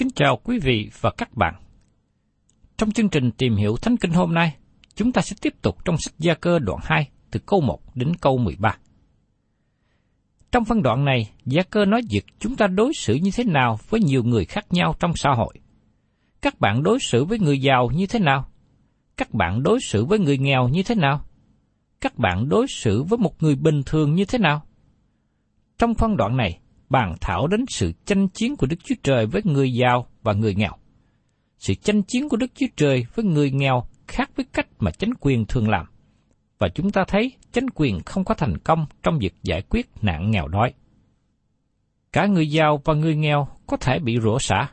Kính chào quý vị và các bạn. Trong chương trình tìm hiểu Thánh Kinh hôm nay, chúng ta sẽ tiếp tục trong sách Gia Cơ đoạn 2 từ câu 1 đến câu 13. Trong phân đoạn này, Gia Cơ nói việc chúng ta đối xử như thế nào với nhiều người khác nhau trong xã hội. Các bạn đối xử với người giàu như thế nào? Các bạn đối xử với người nghèo như thế nào? Các bạn đối xử với một người bình thường như thế nào? Trong phân đoạn này, bàn thảo đến sự tranh chiến của Đức Chúa Trời với người giàu và người nghèo. Sự tranh chiến của Đức Chúa Trời với người nghèo khác với cách mà chánh quyền thường làm. Và chúng ta thấy chánh quyền không có thành công trong việc giải quyết nạn nghèo đói. Cả người giàu và người nghèo có thể bị rủa xả.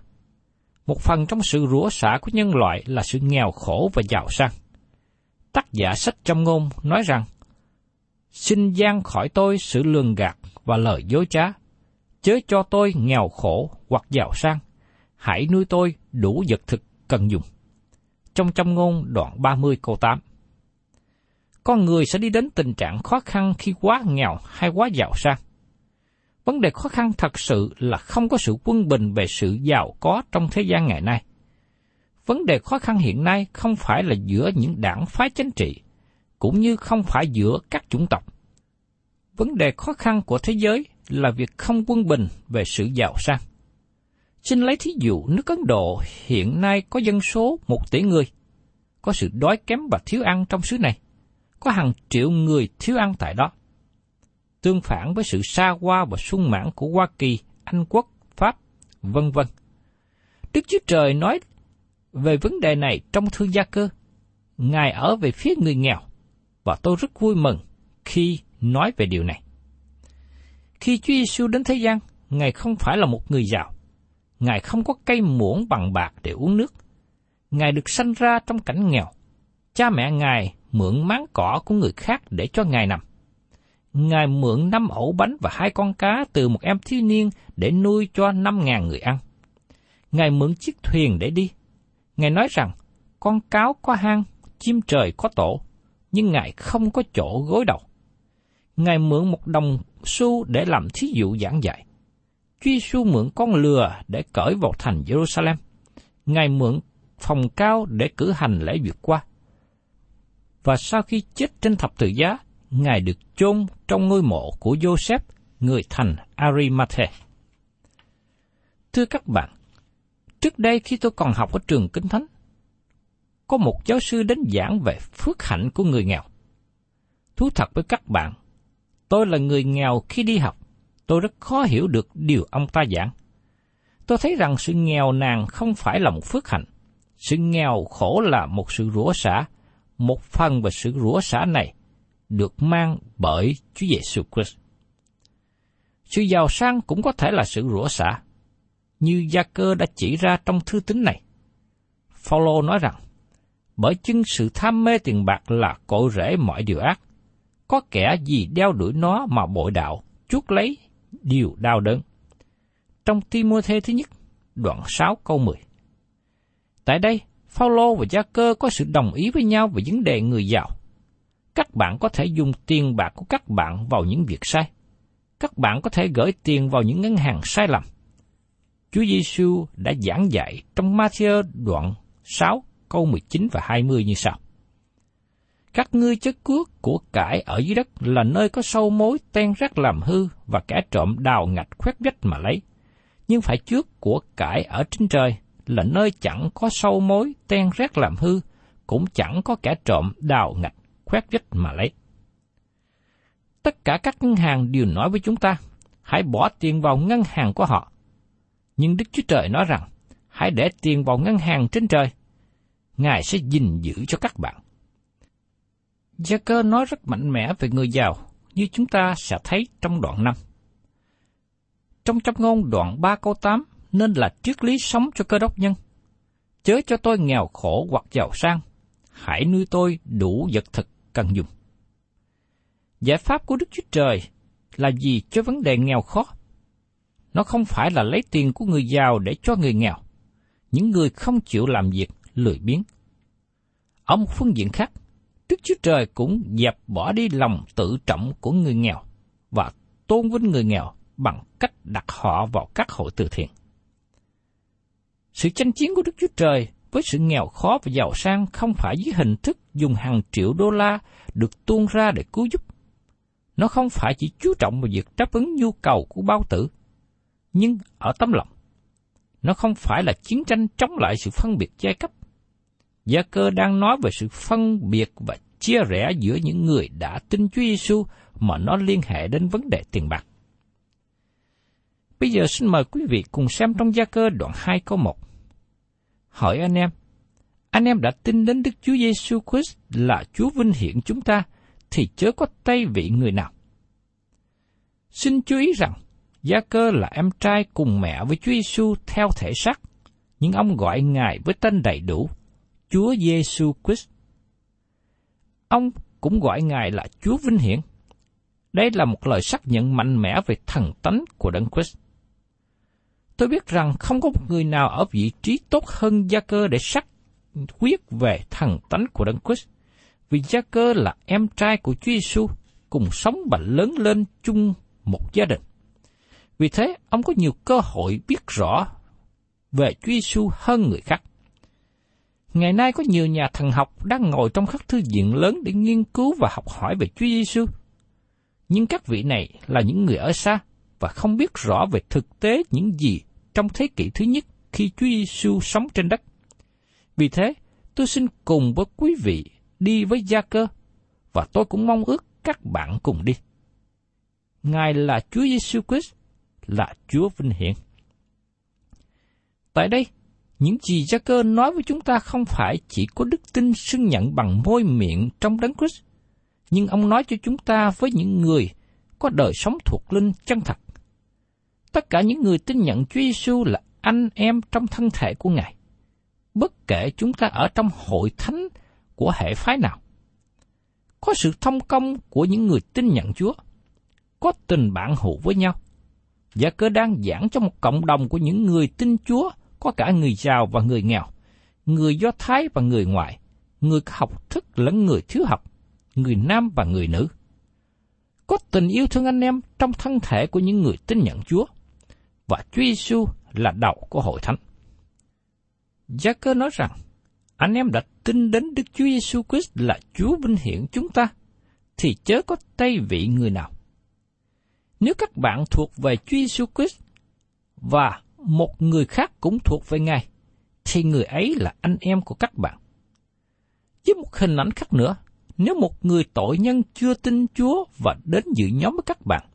Một phần trong sự rủa xả của nhân loại là sự nghèo khổ và giàu sang. Tác giả sách trong ngôn nói rằng, Xin gian khỏi tôi sự lường gạt và lời dối trá, chớ cho tôi nghèo khổ hoặc giàu sang, hãy nuôi tôi đủ vật thực cần dùng. Trong trong ngôn đoạn 30 câu 8 Con người sẽ đi đến tình trạng khó khăn khi quá nghèo hay quá giàu sang. Vấn đề khó khăn thật sự là không có sự quân bình về sự giàu có trong thế gian ngày nay. Vấn đề khó khăn hiện nay không phải là giữa những đảng phái chính trị, cũng như không phải giữa các chủng tộc. Vấn đề khó khăn của thế giới là việc không quân bình về sự giàu sang. Xin lấy thí dụ nước Ấn Độ hiện nay có dân số một tỷ người, có sự đói kém và thiếu ăn trong xứ này, có hàng triệu người thiếu ăn tại đó. Tương phản với sự xa hoa và sung mãn của Hoa Kỳ, Anh Quốc, Pháp, vân vân. Đức Chúa Trời nói về vấn đề này trong thư gia cơ. Ngài ở về phía người nghèo, và tôi rất vui mừng khi nói về điều này. Khi Chúa Giêsu đến thế gian, Ngài không phải là một người giàu. Ngài không có cây muỗng bằng bạc để uống nước. Ngài được sanh ra trong cảnh nghèo. Cha mẹ Ngài mượn máng cỏ của người khác để cho Ngài nằm. Ngài mượn năm ổ bánh và hai con cá từ một em thiếu niên để nuôi cho năm ngàn người ăn. Ngài mượn chiếc thuyền để đi. Ngài nói rằng, con cáo có hang, chim trời có tổ, nhưng Ngài không có chỗ gối đầu. Ngài mượn một đồng Su để làm thí dụ giảng dạy. Chúa Giêsu mượn con lừa để cởi vào thành Jerusalem. Ngài mượn phòng cao để cử hành lễ vượt qua. Và sau khi chết trên thập tự giá, Ngài được chôn trong ngôi mộ của Joseph, người thành Arimathe. Thưa các bạn, Trước đây khi tôi còn học ở trường Kinh Thánh, có một giáo sư đến giảng về phước hạnh của người nghèo. Thú thật với các bạn, tôi là người nghèo khi đi học, tôi rất khó hiểu được điều ông ta giảng. Tôi thấy rằng sự nghèo nàn không phải là một phước hạnh. Sự nghèo khổ là một sự rủa xả. Một phần về sự rủa xả này được mang bởi Chúa Giêsu Christ. Sự giàu sang cũng có thể là sự rủa xả, như Gia Cơ đã chỉ ra trong thư tín này. Phaolô nói rằng, bởi chứng sự tham mê tiền bạc là cội rễ mọi điều ác. Có kẻ gì đeo đuổi nó mà bội đạo, chuốc lấy điều đau đớn. Trong Timôthê thứ nhất, đoạn 6 câu 10. Tại đây, Phaolô và Gia Cơ có sự đồng ý với nhau về vấn đề người giàu. Các bạn có thể dùng tiền bạc của các bạn vào những việc sai. Các bạn có thể gửi tiền vào những ngân hàng sai lầm. Chúa Giêsu đã giảng dạy trong Matthew đoạn 6 câu 19 và 20 như sau. Các ngươi chất cước của cải ở dưới đất là nơi có sâu mối ten rác làm hư và kẻ trộm đào ngạch khoét vách mà lấy. Nhưng phải trước của cải ở trên trời là nơi chẳng có sâu mối ten rác làm hư, cũng chẳng có kẻ trộm đào ngạch khoét vách mà lấy. Tất cả các ngân hàng đều nói với chúng ta, hãy bỏ tiền vào ngân hàng của họ. Nhưng Đức Chúa Trời nói rằng, hãy để tiền vào ngân hàng trên trời. Ngài sẽ gìn giữ cho các bạn. Gia cơ nói rất mạnh mẽ về người giàu, như chúng ta sẽ thấy trong đoạn 5. Trong chấp ngôn đoạn 3 câu 8, nên là triết lý sống cho cơ đốc nhân. Chớ cho tôi nghèo khổ hoặc giàu sang, hãy nuôi tôi đủ vật thực cần dùng. Giải pháp của Đức Chúa Trời là gì cho vấn đề nghèo khó? Nó không phải là lấy tiền của người giàu để cho người nghèo, những người không chịu làm việc, lười biếng. Ở một phương diện khác, Đức Chúa Trời cũng dẹp bỏ đi lòng tự trọng của người nghèo và tôn vinh người nghèo bằng cách đặt họ vào các hội từ thiện. Sự tranh chiến của Đức Chúa Trời với sự nghèo khó và giàu sang không phải dưới hình thức dùng hàng triệu đô la được tuôn ra để cứu giúp. Nó không phải chỉ chú trọng vào việc đáp ứng nhu cầu của bao tử, nhưng ở tấm lòng. Nó không phải là chiến tranh chống lại sự phân biệt giai cấp. Gia cơ đang nói về sự phân biệt và chia rẽ giữa những người đã tin Chúa Giêsu mà nó liên hệ đến vấn đề tiền bạc. Bây giờ xin mời quý vị cùng xem trong gia cơ đoạn 2 câu 1. Hỏi anh em, anh em đã tin đến Đức Chúa Giêsu Christ là Chúa vinh hiển chúng ta, thì chớ có tay vị người nào. Xin chú ý rằng, Gia cơ là em trai cùng mẹ với Chúa Giêsu theo thể xác, nhưng ông gọi Ngài với tên đầy đủ, Chúa Giêsu Christ. Ông cũng gọi Ngài là Chúa Vinh Hiển. Đây là một lời xác nhận mạnh mẽ về thần tánh của Đấng Christ. Tôi biết rằng không có một người nào ở vị trí tốt hơn Gia cơ để xác quyết về thần tánh của Đấng Christ, vì Gia cơ là em trai của Chúa Giêsu, cùng sống và lớn lên chung một gia đình. Vì thế, ông có nhiều cơ hội biết rõ về Chúa Giêsu hơn người khác. Ngày nay có nhiều nhà thần học đang ngồi trong các thư viện lớn để nghiên cứu và học hỏi về Chúa Giêsu. Nhưng các vị này là những người ở xa và không biết rõ về thực tế những gì trong thế kỷ thứ nhất khi Chúa Giêsu sống trên đất. Vì thế, tôi xin cùng với quý vị đi với gia cơ và tôi cũng mong ước các bạn cùng đi. Ngài là Chúa Giêsu Christ là Chúa vinh hiển. Tại đây, những gì gia cơ nói với chúng ta không phải chỉ có đức tin xưng nhận bằng môi miệng trong đấng Christ, nhưng ông nói cho chúng ta với những người có đời sống thuộc linh chân thật. Tất cả những người tin nhận Chúa Giêsu là anh em trong thân thể của Ngài, bất kể chúng ta ở trong hội thánh của hệ phái nào. Có sự thông công của những người tin nhận Chúa, có tình bạn hữu với nhau, Gia cơ đang giảng cho một cộng đồng của những người tin Chúa, có cả người giàu và người nghèo, người Do Thái và người ngoại, người có học thức lẫn người thiếu học, người nam và người nữ. Có tình yêu thương anh em trong thân thể của những người tin nhận Chúa, và Chúa Giêsu là đầu của hội thánh. Gia cơ nói rằng, anh em đã tin đến Đức Chúa Giêsu Christ là Chúa vinh hiển chúng ta, thì chớ có tay vị người nào. Nếu các bạn thuộc về Chúa Giêsu Christ và một người khác cũng thuộc về Ngài, thì người ấy là anh em của các bạn. Với một hình ảnh khác nữa, nếu một người tội nhân chưa tin Chúa và đến dự nhóm với các bạn,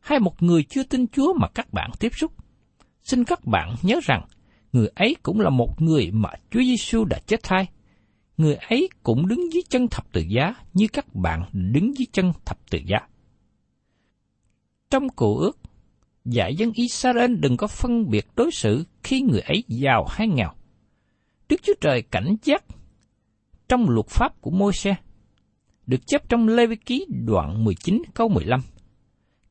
hay một người chưa tin Chúa mà các bạn tiếp xúc, xin các bạn nhớ rằng người ấy cũng là một người mà Chúa Giêsu đã chết thay. Người ấy cũng đứng dưới chân thập tự giá như các bạn đứng dưới chân thập tự giá. Trong cổ ước, dạy dân Israel đừng có phân biệt đối xử khi người ấy giàu hay nghèo. Đức Chúa Trời cảnh giác trong luật pháp của Môi-se, được chép trong Lê Vi Ký đoạn 19 câu 15.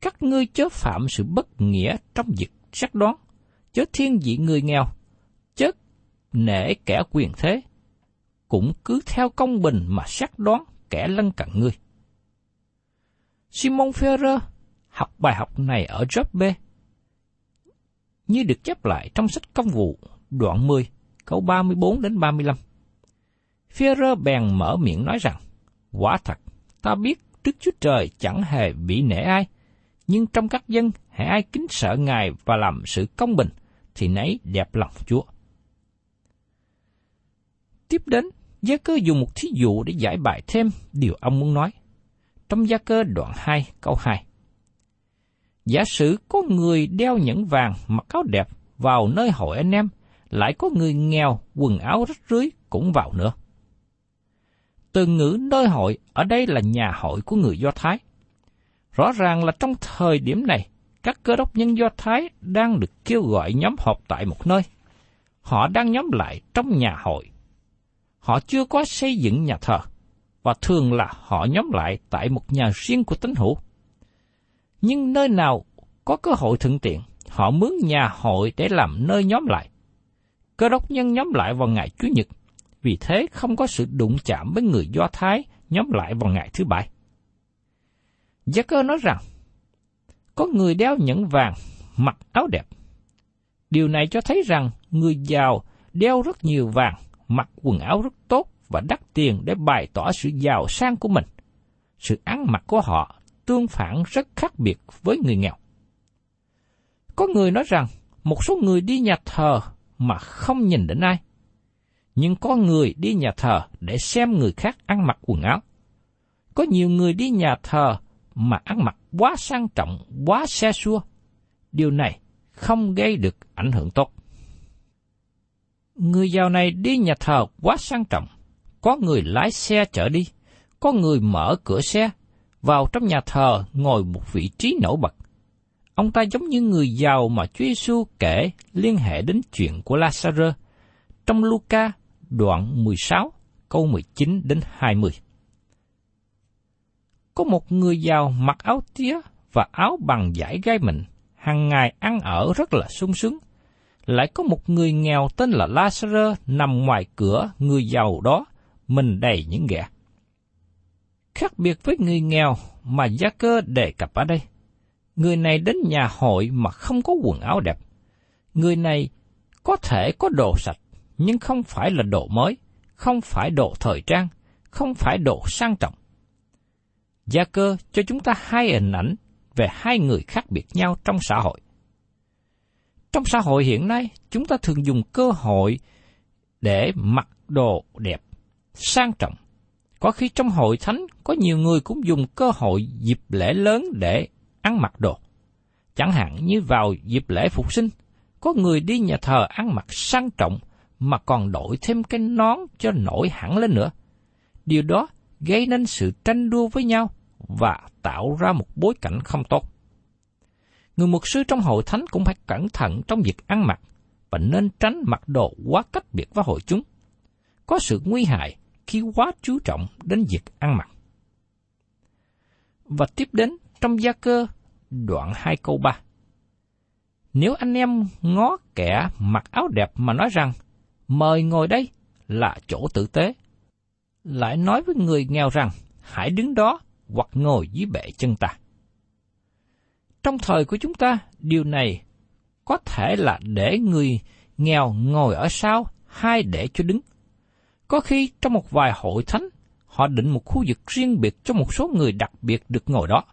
Các ngươi chớ phạm sự bất nghĩa trong việc xác đoán, chớ thiên vị người nghèo, chớ nể kẻ quyền thế, cũng cứ theo công bình mà xác đoán kẻ lân cận ngươi. Simon Ferrer học bài học này ở Job B, như được chép lại trong sách công vụ đoạn 10, câu 34 đến 35. Führer bèn mở miệng nói rằng, quả thật, ta biết Đức Chúa Trời chẳng hề bị nể ai, nhưng trong các dân, hãy ai kính sợ Ngài và làm sự công bình, thì nấy đẹp lòng Chúa. Tiếp đến, Gia cơ dùng một thí dụ để giải bài thêm điều ông muốn nói. Trong Gia cơ đoạn 2 câu 2. Giả sử có người đeo nhẫn vàng mặc áo đẹp vào nơi hội anh em, lại có người nghèo quần áo rách rưới cũng vào nữa. Từ ngữ nơi hội ở đây là nhà hội của người Do Thái. Rõ ràng là trong thời điểm này, các cơ đốc nhân Do Thái đang được kêu gọi nhóm họp tại một nơi. Họ đang nhóm lại trong nhà hội. Họ chưa có xây dựng nhà thờ, và thường là họ nhóm lại tại một nhà riêng của tín hữu. Nhưng nơi nào có cơ hội thuận tiện, họ mướn nhà hội để làm nơi nhóm lại. Cơ đốc nhân nhóm lại vào ngày Chủ nhật, vì thế không có sự đụng chạm với người Do Thái nhóm lại vào ngày thứ bảy. Gia cơ nói rằng, có người đeo nhẫn vàng, mặc áo đẹp. Điều này cho thấy rằng người giàu đeo rất nhiều vàng, mặc quần áo rất tốt và đắt tiền để bày tỏ sự giàu sang của mình. Sự ăn mặc của họ tương phản rất khác biệt với người nghèo. Có người nói rằng một số người đi nhà thờ mà không nhìn đến ai. Nhưng có người đi nhà thờ để xem người khác ăn mặc quần áo. Có nhiều người đi nhà thờ mà ăn mặc quá sang trọng, quá xe xua. Điều này không gây được ảnh hưởng tốt. Người giàu này đi nhà thờ quá sang trọng. Có người lái xe chở đi, có người mở cửa xe, vào trong nhà thờ ngồi một vị trí nổi bật. Ông ta giống như người giàu mà Chúa Giêsu kể liên hệ đến chuyện của Lazarus trong Luca đoạn 16 câu 19 đến 20. Có một người giàu mặc áo tía và áo bằng vải gai mịn, hàng ngày ăn ở rất là sung sướng. Lại có một người nghèo tên là Lazarus nằm ngoài cửa người giàu đó, mình đầy những ghẻ. Khác biệt với người nghèo mà gia cơ đề cập ở đây. Người này đến nhà hội mà không có quần áo đẹp. Người này có thể có đồ sạch, nhưng không phải là đồ mới, không phải đồ thời trang, không phải đồ sang trọng. Gia cơ cho chúng ta hai hình ảnh về hai người khác biệt nhau trong xã hội. Trong xã hội hiện nay, chúng ta thường dùng cơ hội để mặc đồ đẹp, sang trọng. Có khi trong hội thánh có nhiều người cũng dùng cơ hội dịp lễ lớn để ăn mặc đồ. Chẳng hạn như vào dịp lễ phục sinh, có người đi nhà thờ ăn mặc sang trọng mà còn đổi thêm cái nón cho nổi hẳn lên nữa. Điều đó gây nên sự tranh đua với nhau và tạo ra một bối cảnh không tốt. Người mục sư trong hội thánh cũng phải cẩn thận trong việc ăn mặc và nên tránh mặc đồ quá cách biệt với hội chúng. Có sự nguy hại khi quá chú trọng đến việc ăn mặc. Và tiếp đến trong gia cơ đoạn 2 câu 3. Nếu anh em ngó kẻ mặc áo đẹp mà nói rằng, mời ngồi đây là chỗ tử tế, lại nói với người nghèo rằng, hãy đứng đó hoặc ngồi dưới bệ chân ta. Trong thời của chúng ta, điều này có thể là để người nghèo ngồi ở sau hay để cho đứng. Có khi trong một vài hội thánh, họ định một khu vực riêng biệt cho một số người đặc biệt được ngồi đó.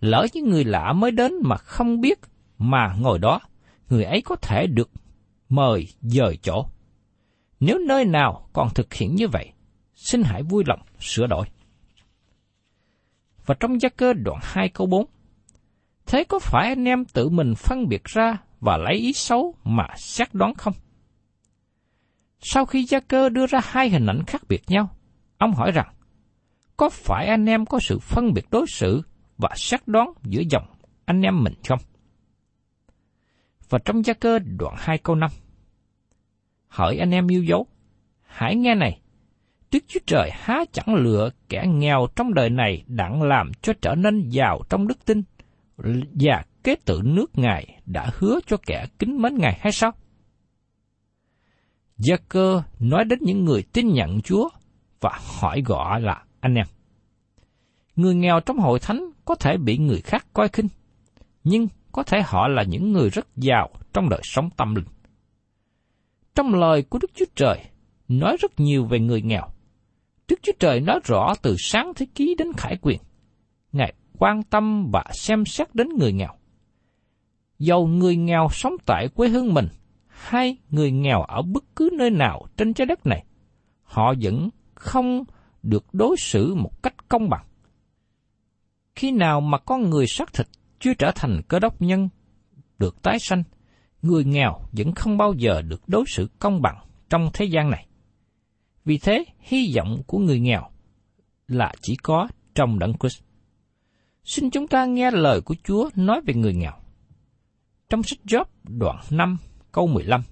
Lỡ những người lạ mới đến mà không biết mà ngồi đó, người ấy có thể được mời dời chỗ. Nếu nơi nào còn thực hiện như vậy, xin hãy vui lòng sửa đổi. Và trong gia cơ đoạn 2 câu 4, Thế có phải anh em tự mình phân biệt ra và lấy ý xấu mà xét đoán không? Sau khi gia cơ đưa ra hai hình ảnh khác biệt nhau, ông hỏi rằng, có phải anh em có sự phân biệt đối xử và xét đoán giữa dòng anh em mình không? Và trong gia cơ đoạn 2 câu 5, hỏi anh em yêu dấu, hãy nghe này, Đức Chúa Trời há chẳng lựa kẻ nghèo trong đời này đặng làm cho trở nên giàu trong đức tin, và kế tự nước Ngài đã hứa cho kẻ kính mến Ngài hay sao? Gia cơ nói đến những người tin nhận Chúa và hỏi gọi là anh em. Người nghèo trong hội thánh có thể bị người khác coi khinh, nhưng có thể họ là những người rất giàu trong đời sống tâm linh. Trong lời của Đức Chúa Trời nói rất nhiều về người nghèo. Đức Chúa Trời nói rõ từ sáng thế ký đến khải quyền. Ngài quan tâm và xem xét đến người nghèo. Dầu người nghèo sống tại quê hương mình, hay người nghèo ở bất cứ nơi nào trên trái đất này, họ vẫn không được đối xử một cách công bằng. Khi nào mà con người xác thịt chưa trở thành cơ đốc nhân được tái sanh, người nghèo vẫn không bao giờ được đối xử công bằng trong thế gian này. Vì thế, hy vọng của người nghèo là chỉ có trong đấng Christ. Xin chúng ta nghe lời của Chúa nói về người nghèo. Trong sách Job đoạn 5 câu 15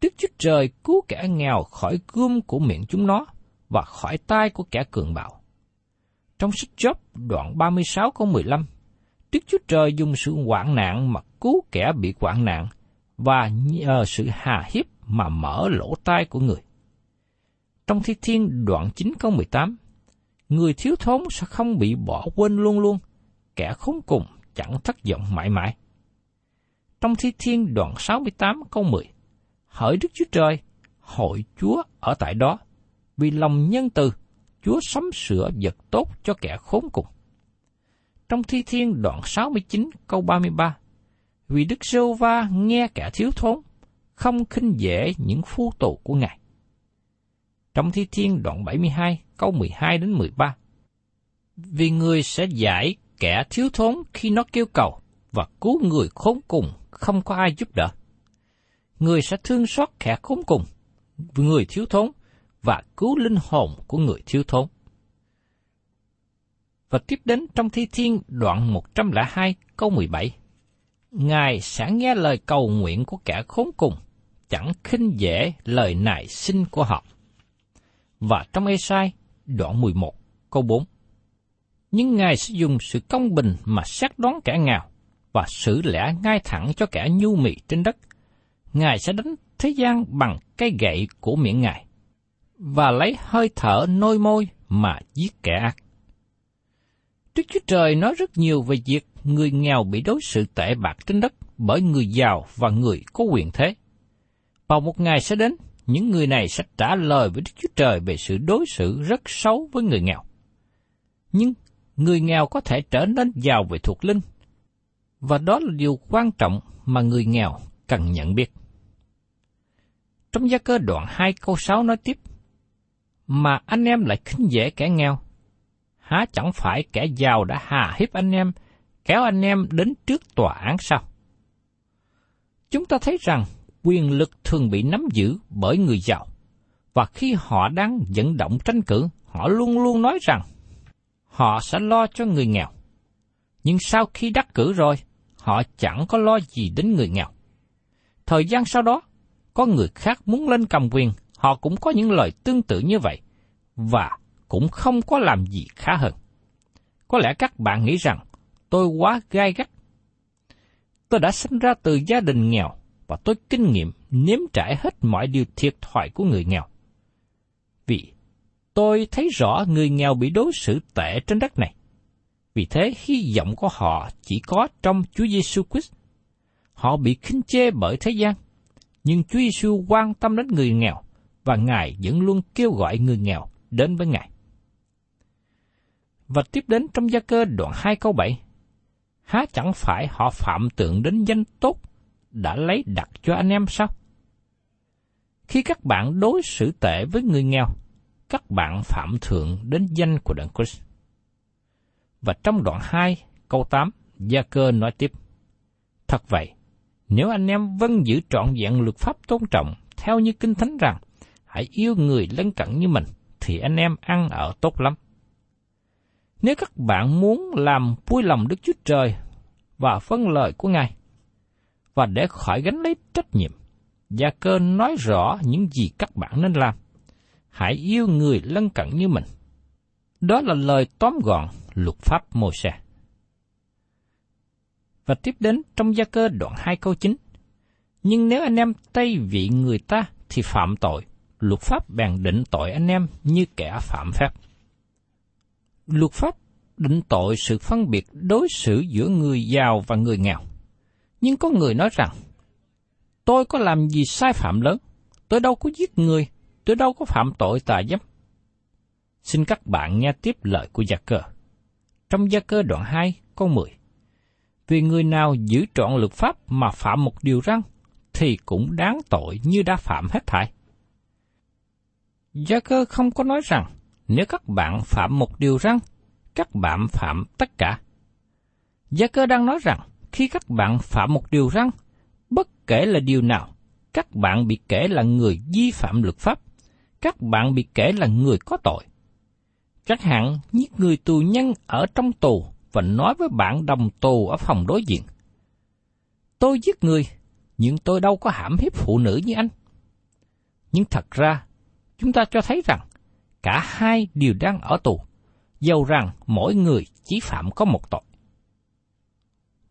Đức Chúa Trời cứu kẻ nghèo khỏi gươm của miệng chúng nó và khỏi tay của kẻ cường bạo. Trong sách Job đoạn 36 câu 15 Đức Chúa Trời dùng sự hoạn nạn mà cứu kẻ bị hoạn nạn và nhờ sự hà hiếp mà mở lỗ tai của người. Trong Thi Thiên đoạn 9 câu 18 người thiếu thốn sẽ không bị bỏ quên luôn luôn, kẻ khốn cùng chẳng thất vọng mãi mãi. Trong Thi Thiên đoạn 68 câu 10, Hỡi Đức Chúa Trời, hội Chúa ở tại đó, vì lòng nhân từ, Chúa sắm sửa vật tốt cho kẻ khốn cùng. Trong Thi Thiên đoạn 69 câu 33, Vì Đức Sô Va nghe kẻ thiếu thốn, không khinh dễ những phu tù của Ngài. Trong Thi Thiên đoạn 72 câu 12 đến 13. Vì người sẽ giải kẻ thiếu thốn khi nó kêu cầu và cứu người khốn cùng không có ai giúp đỡ. Người sẽ thương xót kẻ khốn cùng, người thiếu thốn và cứu linh hồn của người thiếu thốn. Và tiếp đến trong Thi Thiên đoạn 102 câu 17. Ngài sẽ nghe lời cầu nguyện của kẻ khốn cùng, chẳng khinh dễ lời nài xin của họ. Và trong Esai đoạn 11, câu 4. Nhưng Ngài sẽ dùng sự công bình mà xét đoán kẻ nghèo và xử lẽ ngay thẳng cho kẻ nhu mì trên đất. Ngài sẽ đánh thế gian bằng cây gậy của miệng Ngài và lấy hơi thở nôi môi mà giết kẻ ác. Đức Chúa Trời nói rất nhiều về việc người nghèo bị đối xử tệ bạc trên đất bởi người giàu và người có quyền thế. Vào một ngày sẽ đến, những người này sẽ trả lời với Đức Chúa Trời về sự đối xử rất xấu với người nghèo. Nhưng người nghèo có thể trở nên giàu về thuộc linh, và đó là điều quan trọng mà người nghèo cần nhận biết. Trong gia cơ đoạn 2 câu 6 nói tiếp, Mà anh em lại khinh dễ kẻ nghèo, há chẳng phải kẻ giàu đã hà hiếp anh em, kéo anh em đến trước tòa án sao? Chúng ta thấy rằng quyền lực thường bị nắm giữ bởi người giàu. Và khi họ đang vận động tranh cử, họ luôn luôn nói rằng họ sẽ lo cho người nghèo. Nhưng sau khi đắc cử rồi, họ chẳng có lo gì đến người nghèo. Thời gian sau đó, có người khác muốn lên cầm quyền, họ cũng có những lời tương tự như vậy, và cũng không có làm gì khá hơn. Có lẽ các bạn nghĩ rằng tôi quá gai gắt. Tôi đã sinh ra từ gia đình nghèo, và tôi kinh nghiệm nếm trải hết mọi điều thiệt thòi của người nghèo. Vì tôi thấy rõ người nghèo bị đối xử tệ trên đất này. Vì thế hy vọng của họ chỉ có trong Chúa Giêsu Christ. Họ bị khinh chê bởi thế gian, nhưng Chúa Giêsu quan tâm đến người nghèo và Ngài vẫn luôn kêu gọi người nghèo đến với Ngài. Và tiếp đến trong gia cơ đoạn 2 câu 7. Há chẳng phải họ phạm tượng đến danh tốt đã lấy đặt cho anh em sao? Khi các bạn đối xử tệ với người nghèo, các bạn phạm thượng đến danh của Đấng Christ. Và trong đoạn 2, câu 8, Gia Cơ nói tiếp, Thật vậy, nếu anh em vâng giữ trọn vẹn luật pháp tôn trọng, theo như Kinh Thánh rằng, hãy yêu người lân cận như mình, thì anh em ăn ở tốt lắm. Nếu các bạn muốn làm vui lòng Đức Chúa Trời và phân lời của Ngài, và để khỏi gánh lấy trách nhiệm, Gia cơ nói rõ những gì các bạn nên làm. Hãy yêu người lân cận như mình. Đó là lời tóm gọn luật pháp mô xe. Và tiếp đến trong gia cơ đoạn 2 câu 9. Nhưng nếu anh em tay vị người ta thì phạm tội, luật pháp bèn định tội anh em như kẻ phạm phép. Luật pháp định tội sự phân biệt đối xử giữa người giàu và người nghèo. Nhưng có người nói rằng, tôi có làm gì sai phạm lớn, tôi đâu có giết người, tôi đâu có phạm tội tà dâm. Xin các bạn nghe tiếp lời của Gia Cơ. Trong Gia Cơ đoạn 2, câu 10. Vì người nào giữ trọn luật pháp mà phạm một điều răn, thì cũng đáng tội như đã phạm hết thảy. Gia cơ không có nói rằng nếu các bạn phạm một điều răn, các bạn phạm tất cả. Gia cơ đang nói rằng khi các bạn phạm một điều răn, bất kể là điều nào, các bạn bị kể là người vi phạm luật pháp, các bạn bị kể là người có tội. Chắc hẳn giết người tù nhân ở trong tù và nói với bạn đồng tù ở phòng đối diện. Tôi giết người, nhưng tôi đâu có hãm hiếp phụ nữ như anh. Nhưng thật ra, chúng ta cho thấy rằng cả hai đều đang ở tù, dầu rằng mỗi người chỉ phạm có một tội.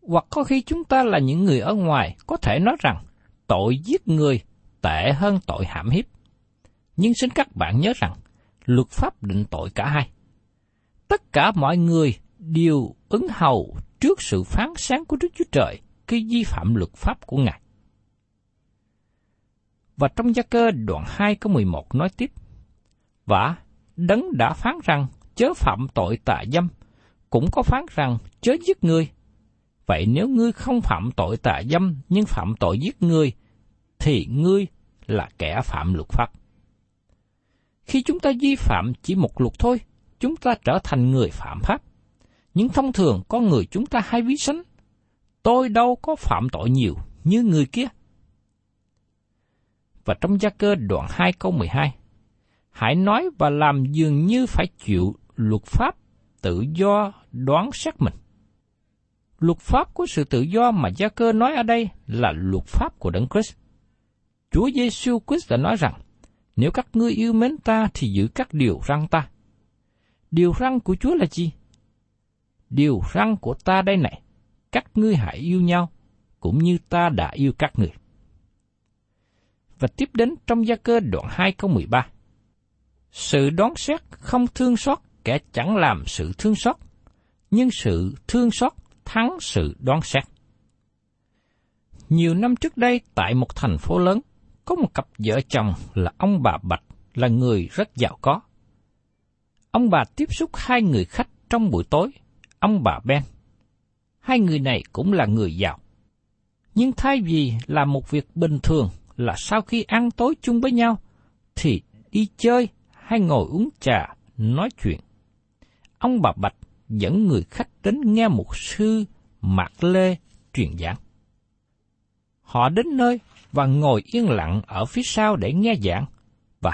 Hoặc có khi chúng ta là những người ở ngoài có thể nói rằng tội giết người tệ hơn tội hãm hiếp. Nhưng xin các bạn nhớ rằng, luật pháp định tội cả hai. Tất cả mọi người đều ứng hầu trước sự phán sáng của Đức Chúa Trời khi vi phạm luật pháp của Ngài. Và trong gia cơ đoạn 2 có 11 nói tiếp, Và đấng đã phán rằng chớ phạm tội tà dâm, cũng có phán rằng chớ giết người. Vậy nếu ngươi không phạm tội tà dâm nhưng phạm tội giết người, thì ngươi là kẻ phạm luật pháp. Khi chúng ta vi phạm chỉ một luật thôi, chúng ta trở thành người phạm pháp. Nhưng thông thường con người chúng ta hay ví sánh, tôi đâu có phạm tội nhiều như người kia. Và trong gia cơ đoạn 2 câu 12, hãy nói và làm dường như phải chịu luật pháp tự do đoán xét mình. Luật pháp của sự tự do mà Gia Cơ nói ở đây là luật pháp của Đấng Christ. Chúa Giêsu Christ đã nói rằng, nếu các ngươi yêu mến ta thì giữ các điều răn ta. Điều răn của Chúa là gì? Điều răn của ta đây này, các ngươi hãy yêu nhau, cũng như ta đã yêu các người. Và tiếp đến trong gia cơ đoạn 2 câu 13. Sự đoán xét không thương xót kẻ chẳng làm sự thương xót, nhưng sự thương xót thắng sự đoán xét. Nhiều năm trước đây tại một thành phố lớn, có một cặp vợ chồng là ông bà Bạch là người rất giàu có. Ông bà tiếp xúc hai người khách trong buổi tối, ông bà Ben. Hai người này cũng là người giàu. Nhưng thay vì làm một việc bình thường là sau khi ăn tối chung với nhau, thì đi chơi hay ngồi uống trà, nói chuyện. Ông bà Bạch dẫn người khách đến nghe một sư Mạc Lê truyền giảng. Họ đến nơi và ngồi yên lặng ở phía sau để nghe giảng, và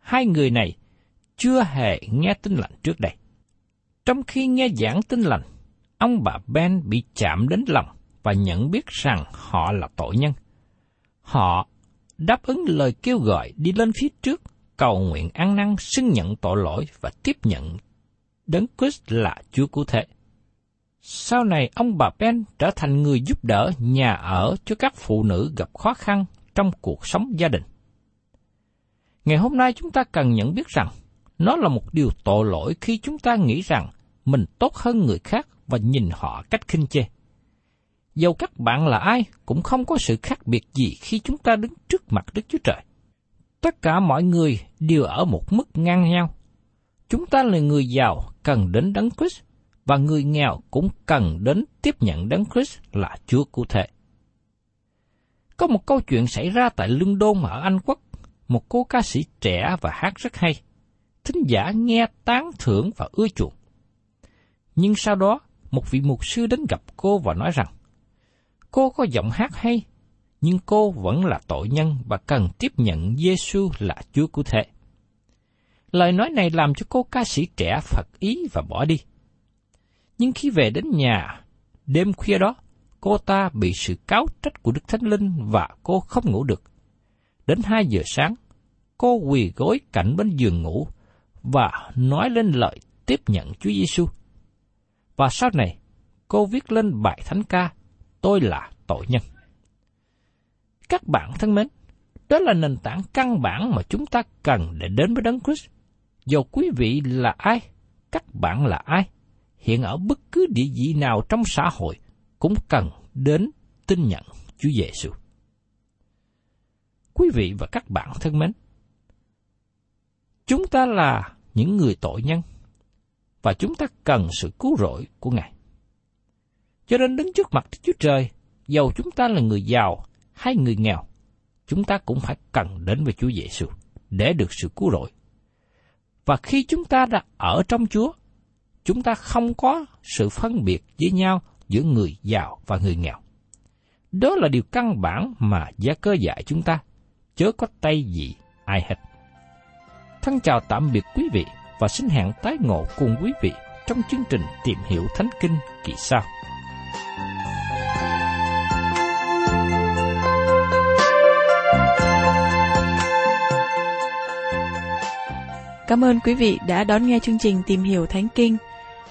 hai người này chưa hề nghe tin lành trước đây. Trong khi nghe giảng tin lành, ông bà Ben bị chạm đến lòng và nhận biết rằng họ là tội nhân. Họ đáp ứng lời kêu gọi đi lên phía trước, cầu nguyện ăn năn xưng nhận tội lỗi và tiếp nhận Đấng Christ là Chúa cứu thế. Sau này ông bà Ben trở thành người giúp đỡ nhà ở cho các phụ nữ gặp khó khăn trong cuộc sống gia đình. Ngày hôm nay chúng ta cần nhận biết rằng, nó là một điều tội lỗi khi chúng ta nghĩ rằng mình tốt hơn người khác và nhìn họ cách khinh chê. Dầu các bạn là ai cũng không có sự khác biệt gì khi chúng ta đứng trước mặt Đức Chúa Trời. Tất cả mọi người đều ở một mức ngang nhau. Chúng ta là người giàu cần đến Đấng Christ và người nghèo cũng cần đến tiếp nhận Đấng Christ là Chúa cụ thể. Có một câu chuyện xảy ra tại London ở Anh Quốc, một cô ca sĩ trẻ và hát rất hay. Thính giả nghe tán thưởng và ưa chuộng. Nhưng sau đó, một vị mục sư đến gặp cô và nói rằng, cô có giọng hát hay, nhưng cô vẫn là tội nhân và cần tiếp nhận Giêsu là Chúa cụ thể. Lời nói này làm cho cô ca sĩ trẻ phật ý và bỏ đi. Nhưng khi về đến nhà, đêm khuya đó, cô ta bị sự cáo trách của Đức Thánh Linh và cô không ngủ được. Đến hai giờ sáng, cô quỳ gối cạnh bên giường ngủ và nói lên lời tiếp nhận Chúa Giêsu. Và sau này, cô viết lên bài thánh ca Tôi là tội nhân. Các bạn thân mến, đó là nền tảng căn bản mà chúng ta cần để đến với Đấng Christ. Dù quý vị là ai, các bạn là ai, hiện ở bất cứ địa vị nào trong xã hội cũng cần đến tin nhận Chúa Giêsu. Quý vị và các bạn thân mến, chúng ta là những người tội nhân và chúng ta cần sự cứu rỗi của Ngài. Cho nên đứng trước mặt Chúa Trời, dầu chúng ta là người giàu hay người nghèo, chúng ta cũng phải cần đến với Chúa Giêsu để được sự cứu rỗi. Và khi chúng ta đã ở trong Chúa, chúng ta không có sự phân biệt với nhau giữa người giàu và người nghèo. Đó là điều căn bản mà gia cơ dạy chúng ta, chớ có tay gì ai hết. Thân chào tạm biệt quý vị và xin hẹn tái ngộ cùng quý vị trong chương trình tìm hiểu Thánh Kinh kỳ sau. Cảm ơn quý vị đã đón nghe chương trình Tìm hiểu Thánh Kinh.